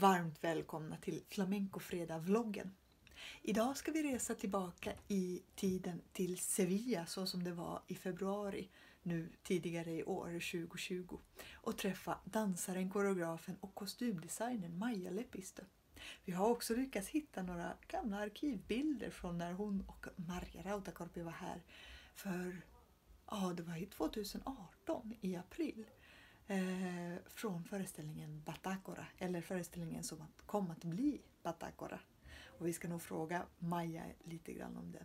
varmt välkomna till Flamencofredag-vloggen. Idag ska vi resa tillbaka i tiden till Sevilla så som det var i februari nu tidigare i år, 2020 och träffa dansaren, koreografen och kostymdesignern Maja Lepisto. Vi har också lyckats hitta några gamla arkivbilder från när hon och Marja Rautakorpi var här för, ja det var 2018 i april eh, från föreställningen Batakora, eller föreställningen som kom att bli Batakora. Och vi ska nog fråga Maja lite grann om det.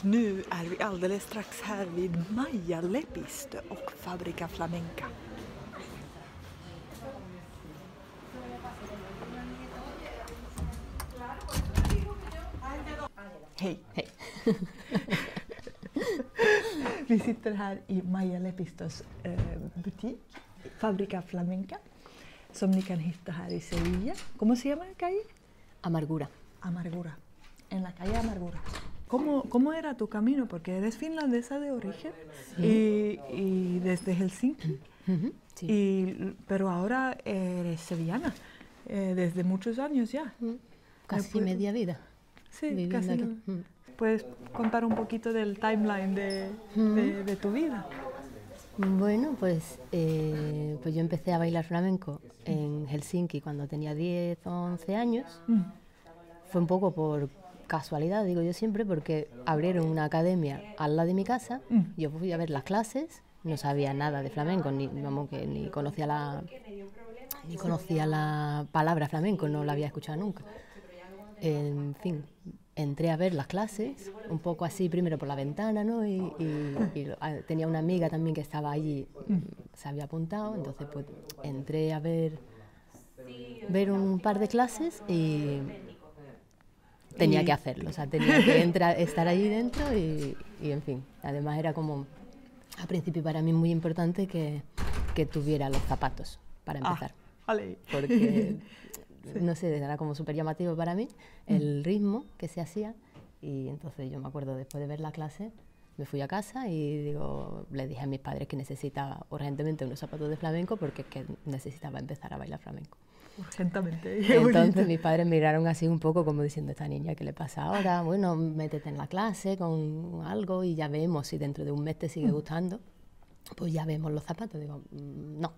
Och nu är vi alldeles strax här vid Maja Lepisto och Fabrica Flamenca. Hej! Hej. vi sitter här i Maja Lepistos eh, butik, Fabrica Flamenca, som ni kan hitta här i Sevilla. ¿Cómo se llama la calle? Amargura. Amargura, en la calle Amargura. ¿Cómo, cómo era tu camino? Porque eres finlandesa de origen y, y desde Helsinki, sí. y, pero ahora eres sevillana eh, desde muchos años ya. Casi media vida. Sí, casi. aquí. no-. ¿Puedes contar un poquito del timeline de, de- de tu vida? Bueno, pues, eh, pues yo empecé a bailar flamenco en Helsinki cuando tenía 10 o 11 años. Mm, Fue un poco por casualidad, digo yo siempre, porque abrieron una academia al lado de mi casa. Mm. Yo fui a ver las clases, no sabía nada de flamenco, ni, vamos, que ni conocía la ni conocía la palabra flamenco, no la había escuchado nunca. En fin, entré a ver las clases, un poco así, primero por la ventana, ¿no? Y, y- y lo- ah, tenía una amiga también que estaba allí, se había apuntado, entonces pues entré a ver, ver un par de clases y tenía Y- que hacerlo, o sea, tenía que entrar, estar allí dentro y, y, en fin, además era como, al principio para mí muy importante que, que tuviera los zapatos para Ah, empezar. vale. porque no sé, era como súper llamativo para mí el ritmo que se hacía. Y entonces yo me acuerdo después de ver la clase me fui a casa y digo, le dije a mis padres que necesitaba urgentemente unos zapatos de flamenco porque es que necesitaba empezar a bailar flamenco. Urgentemente. Entonces mis padres miraron así un poco como diciendo, esta niña, ¿qué le pasa ahora? Bueno, métete en la clase con algo y ya vemos si dentro de un mes te sigue gustando. Pues ya vemos los zapatos. Digo, "Mm, no,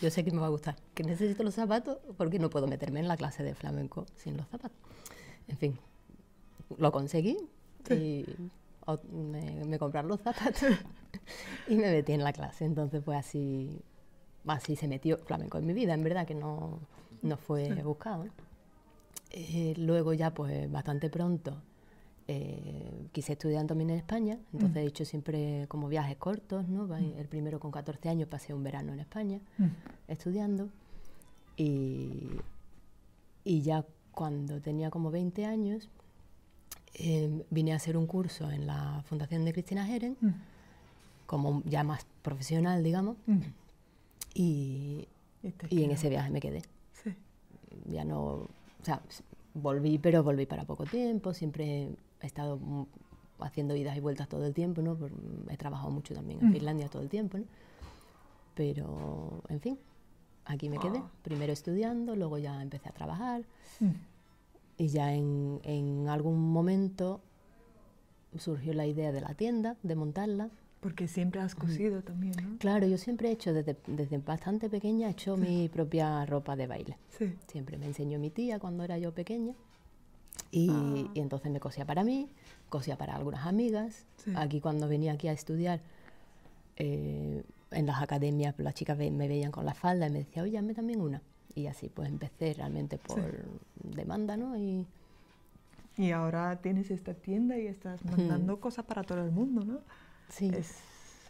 yo sé que me va a gustar, que necesito los zapatos porque no puedo meterme en la clase de flamenco sin los zapatos. En fin, lo conseguí y o- me, me compraron los zapatos y me metí en la clase. Entonces pues así, así se metió flamenco en mi vida, en verdad que no, no fue buscado. ¿no? Eh, luego ya pues bastante pronto eh, quise estudiar también en España, entonces he hecho siempre como viajes cortos, ¿no? Va- El primero con 14 años pasé un verano en España Mm, estudiando y, y ya cuando tenía como 20 años eh, vine a hacer un curso en la Fundación de Cristina Geren, mm, como ya más profesional, digamos, mm. y, Y en ese viaje me quedé. Sí. Ya no, o sea, volví, pero volví para poco tiempo, siempre he estado haciendo idas y vueltas todo el tiempo, ¿no? He trabajado mucho también en Mm. Finlandia todo el tiempo, ¿no? Pero, en fin, aquí me quedé, Ah. primero estudiando, luego ya empecé a trabajar Mm, y ya en, en algún momento surgió la idea de la tienda, de montarla, Porque siempre has cosido también, ¿no? Claro, yo siempre he hecho, desde, desde bastante pequeña, he hecho mi propia ropa de baile. Sí. Siempre me enseñó mi tía cuando era yo pequeña. Y, Ah. y entonces me cosía para mí, cosía para algunas amigas. Sí. Aquí cuando venía aquí a estudiar, eh, en las academias las chicas me veían con la falda y me decían, oye, hazme también una. Y así pues empecé realmente por demanda, ¿no? Y Y ahora tienes esta tienda y estás mandando cosas para todo el mundo, ¿no? sí. Es,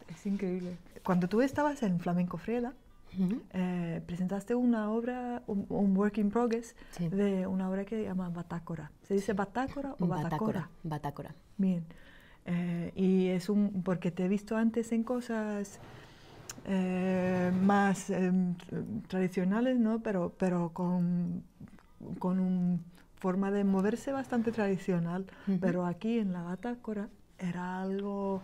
es increíble. Cuando tú estabas en Flamenco Freda, Ujú. eh, presentaste una obra, un, un work in progress, Sí. de una obra que se llama Batácora. ¿Se dice Batácora o Batacora? Batácora. Batácora. Bien. Eh, y es un. porque te he visto antes en cosas eh, más em, tradicionales, ¿no? Pero, pero con, con una forma de moverse bastante tradicional. Pero aquí en la Batácora era algo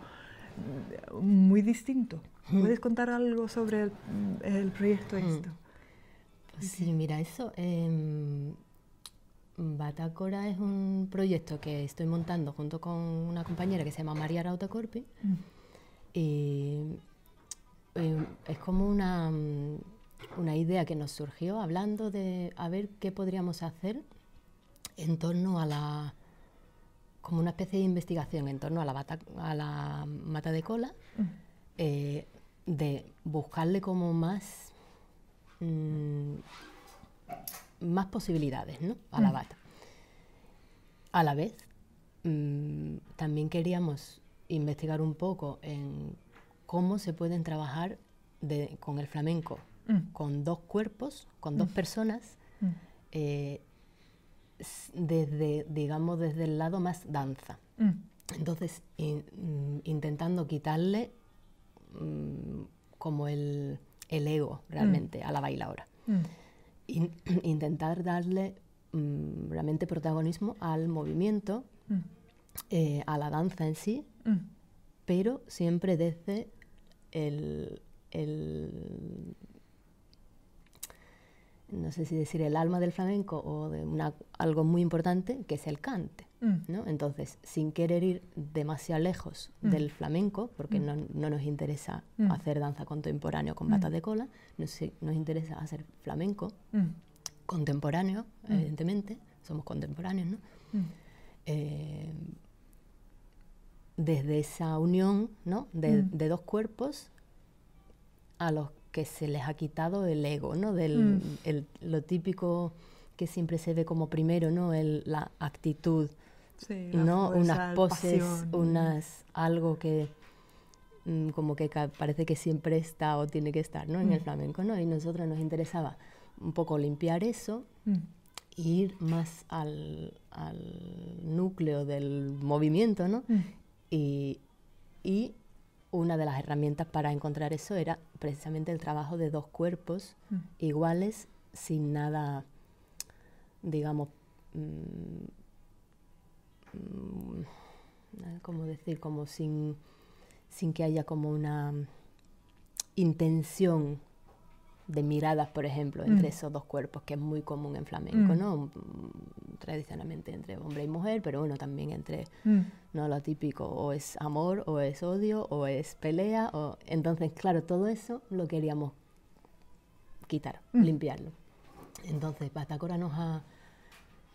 mm, muy distinto. ¿Puedes contar algo sobre el, el proyecto esto? Pues sí, mira, eso. em, Batácora es un proyecto que estoy montando junto con una compañera que se llama María Rauta Corpi. Mm. Y eh, es como una, mm, una idea que nos surgió hablando de a ver qué podríamos hacer en torno a la. como una especie de investigación en torno a la, bata- a la mata de cola, Mm. eh, de buscarle como más. mm, más posibilidades ¿no? a la bata. A la vez, mm, también queríamos investigar un poco en cómo se pueden trabajar de- con el flamenco, Mm. con dos cuerpos, con dos personas, Mm. eh, desde, digamos, desde el lado más danza. Mm. Entonces, in- mm, intentando quitarle mm, como el, el ego realmente a la bailadora. Mm. In- intentar darle mm, realmente protagonismo al movimiento, Mm. eh, a la danza en sí, Mm. pero siempre desde el, el- no sé si decir el alma del flamenco o de una- algo muy importante que es el cante. Mm. ¿no? Entonces, sin querer ir demasiado lejos Mm. del flamenco, porque Mm. no, no nos interesa hacer danza contemporánea con Mm. bata de cola, nos, nos interesa hacer flamenco contemporáneo, evidentemente, somos contemporáneos, ¿no? Eh, desde esa unión ¿no? de, Mm. de dos cuerpos a los que se les ha quitado el ego, ¿no? Del, Mm. el- lo típico que siempre se ve como primero, ¿no? El- la actitud, Sí, la ¿no? fuerza, unas poses, pasión. unas algo que mm, como que parece que siempre está o tiene que estar, ¿no? En el flamenco, ¿no? Y nosotros nos interesaba un poco limpiar eso ir más al, al núcleo del movimiento, ¿no? Mm. Y, y una de las herramientas para encontrar eso era precisamente el trabajo de dos cuerpos Mm. iguales, sin nada, digamos, mm, mm, ¿cómo decir? Como sin, sin que haya como una intención de miradas, por ejemplo, entre Mm. esos dos cuerpos, que es muy común en flamenco, Mm. ¿no? Mm, Tradicionalmente entre hombre y mujer, pero bueno, también entre Mm. no lo típico, o es amor, o es odio, o es pelea, o entonces, claro, todo eso lo queríamos quitar, limpiarlo. Entonces, Batacora nos ha,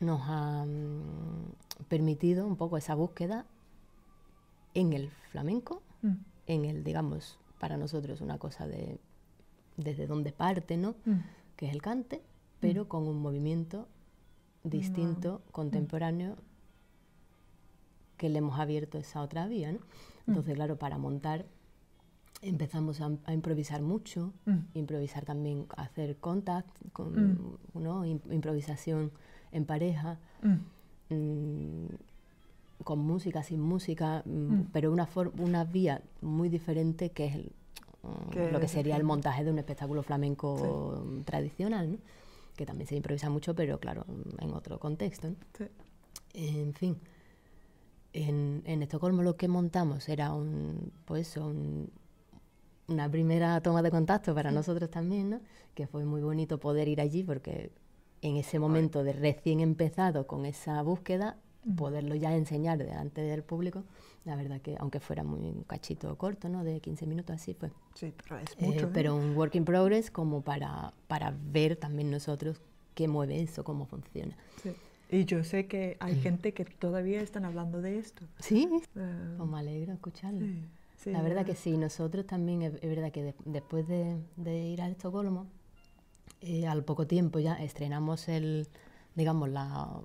nos ha mm, permitido un poco esa búsqueda en el flamenco, en el, digamos, para nosotros una cosa de desde donde parte, ¿no? Mm. Que es el cante, pero con un movimiento distinto, contemporáneo, que le hemos abierto esa otra vía, ¿no? Entonces, claro, para montar empezamos a, a improvisar mucho, Mm. improvisar también, hacer contact, con, ¿no? Im- improvisación en pareja, Mm. mm, con música, sin música, mm, Mm. pero una, una vía muy diferente que es el- mm, lo que sería el montaje de un espectáculo flamenco tradicional, ¿no? que también se improvisa mucho, pero claro, en otro contexto. ¿no? Sí. En fin, en, en Estocolmo lo que montamos era un, pues un- una primera toma de contacto para nosotros también, ¿no? que fue muy bonito poder ir allí porque en ese momento de recién empezado con esa búsqueda poderlo ya enseñar delante del público, la verdad que aunque fuera muy un cachito corto, ¿no? De 15 minutos así fue. Sí, pero es Eh, mucho. ¿eh? pero un work in progress como para, para ver también nosotros qué mueve eso, cómo funciona. Sí. Y yo sé que hay gente que todavía están hablando de esto. Sí, Eh, pues me alegro escucharlo. sí, sí, la verdad eh, que sí, nosotros también, es, es verdad que de- después de, de ir a Estocolmo, eh, al poco tiempo ya estrenamos el, digamos, la,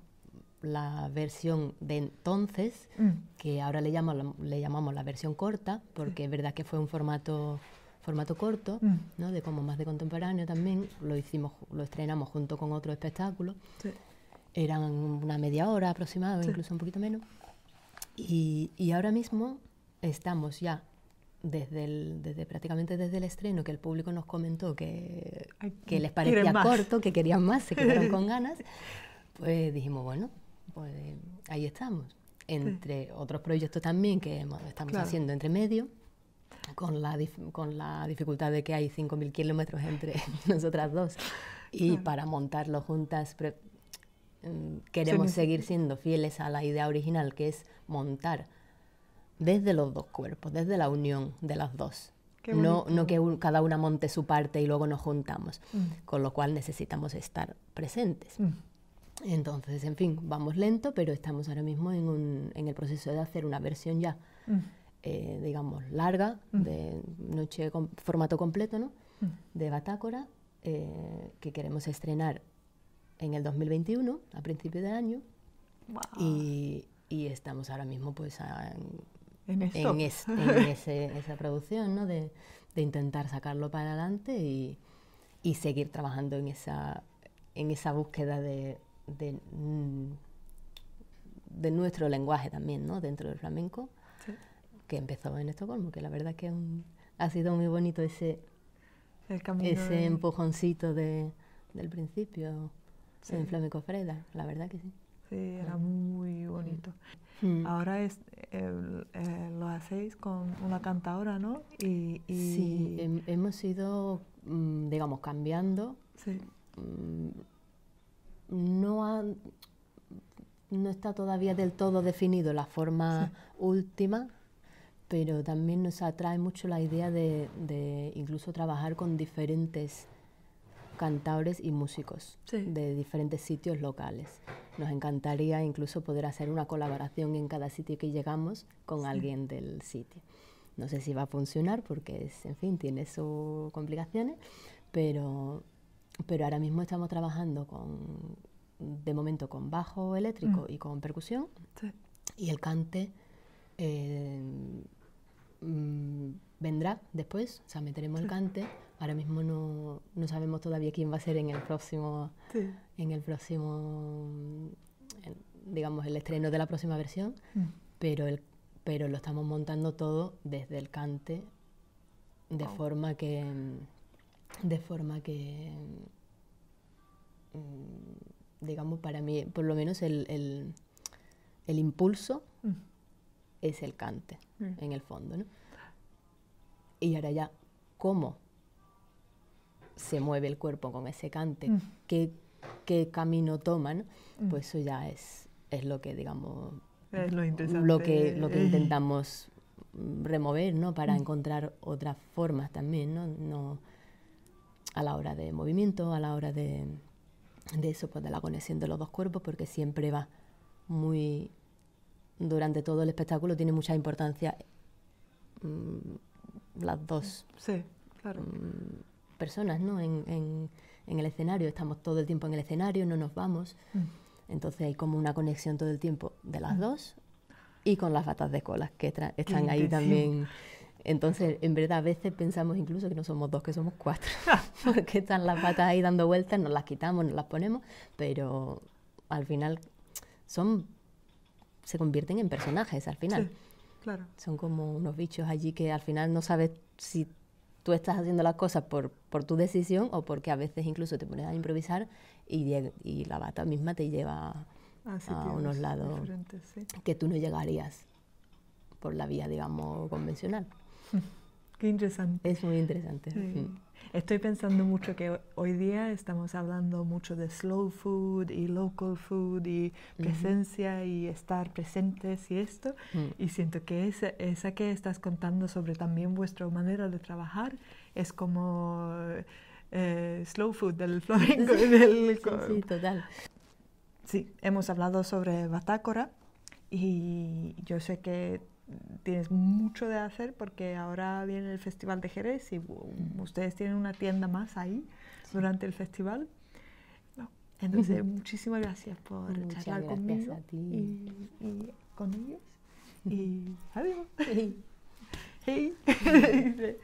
la versión de entonces, mm, que ahora le llamamos, le llamamos la versión corta, porque es verdad que fue un formato, formato corto, mm, ¿no? de como más de contemporáneo también, lo hicimos, lo estrenamos junto con otro espectáculo, sí, eran una media hora aproximada, Sí. incluso un poquito menos. Y, y ahora mismo estamos ya desde, el, desde prácticamente desde el estreno, que el público nos comentó que, que les parecía corto, que querían más, se quedaron con ganas, pues dijimos, bueno, pues ahí estamos. Entre otros proyectos también que estamos Claro. haciendo entre medio, con la, dif- con la dificultad de que hay 5.000 kilómetros entre nosotras dos. Y Claro. para montarlo juntas mm, queremos seguir siendo fieles a la idea original, que es montar desde los dos cuerpos, desde la unión de las dos. No, no que un- cada una monte su parte y luego nos juntamos, Mm. con lo cual necesitamos estar presentes. mm, Entonces, en fin, vamos lento, pero estamos ahora mismo en, un- en el proceso de hacer una versión ya, mm, eh, digamos, larga, Mm. de noche con formato completo, ¿no? mm. De Batácora, eh, que queremos estrenar en el 2021, a principio de año, Guau, y, y estamos ahora mismo pues a- en, en esto. en es- en ese- esa producción, ¿no? De, de intentar sacarlo para adelante y, y seguir trabajando en esa, en esa búsqueda de, de, mm, de nuestro lenguaje también, ¿no? Dentro del flamenco, Sí, que empezó en Estocolmo, que la verdad que un- ha sido muy bonito ese, el ese de- empujoncito de, del principio Sí. en Flamenco Freda, la verdad que sí. Sí, era muy bonito. Mm. Ahora es, eh, lo hacéis con una cantadora, ¿no? Y, y- Sí, hem- hemos ido, mm, digamos, cambiando. sí, No, ha- no está todavía del todo definido la forma última, pero también nos atrae mucho la idea de, de incluso trabajar con diferentes cantadores y músicos Sí. de diferentes sitios locales. Nos encantaría incluso poder hacer una colaboración en cada sitio que llegamos con alguien del sitio. No sé si va a funcionar porque, es, en fin, tiene sus complicaciones, pero, pero ahora mismo estamos trabajando con, de momento con bajo eléctrico y con percusión sí. y el cante eh, mm, vendrá después, o sea, meteremos el cante. Ahora mismo no, no sabemos todavía quién va a ser en el próximo, sí. en el próximo, mm, en- digamos, el estreno de la próxima versión, Mm. pero, el, pero lo estamos montando todo desde el cante, de Wow. forma que, mm, de forma que, mm, digamos, para mí, por lo menos el, el, el impulso Mm. es el cante, Mm. en el fondo, ¿no? Y ahora ya, ¿cómo se mueve el cuerpo con ese cante? Mm. ¿Qué, qué camino toma, no? Mm. Pues eso ya es, es lo que, digamos, Es lo que, lo que Eh, intentamos remover, ¿no? Para encontrar otras formas también, ¿no? No a la hora de movimiento, a la hora de, de eso, pues de la conexión de los dos cuerpos, porque siempre va muy durante todo el espectáculo tiene mucha importancia mm, las dos Sí, claro. mm, personas, ¿no? En, en- en el escenario, estamos todo el tiempo en el escenario, no nos vamos. Mm. Entonces hay como una conexión todo el tiempo de las dos y con las batas de colas que están ahí intención. también. Entonces, en verdad, a veces pensamos incluso que no somos dos, que somos cuatro, porque están las batas ahí dando vueltas, nos las quitamos, nos las ponemos, pero al final son se convierten en personajes al final. Sí, claro. Son como unos bichos allí que al final no sabes si tú estás haciendo las cosas por, por tu decisión o porque a veces incluso te pones a improvisar y, la bata misma te lleva A a unos lados sí. que tú no llegarías por la vía, digamos, convencional. Qué interesante. Es muy interesante. Sí. Estoy pensando mucho que hoy día estamos hablando mucho de slow food y local food y presencia y estar presentes y esto. Mm. Y siento que esa, esa que estás contando sobre también vuestra manera de trabajar es como eh, slow food del flamenco. y del Sí, sí, total. Sí, hemos hablado sobre Batácora y yo sé que tienes mucho de hacer porque ahora viene el Festival de Jerez y u- ustedes tienen una tienda más ahí durante el festival. No, Entonces, muchísimas gracias por Muchas charlar gracias conmigo a ti. Y, y con ellos. Y adiós. Hey.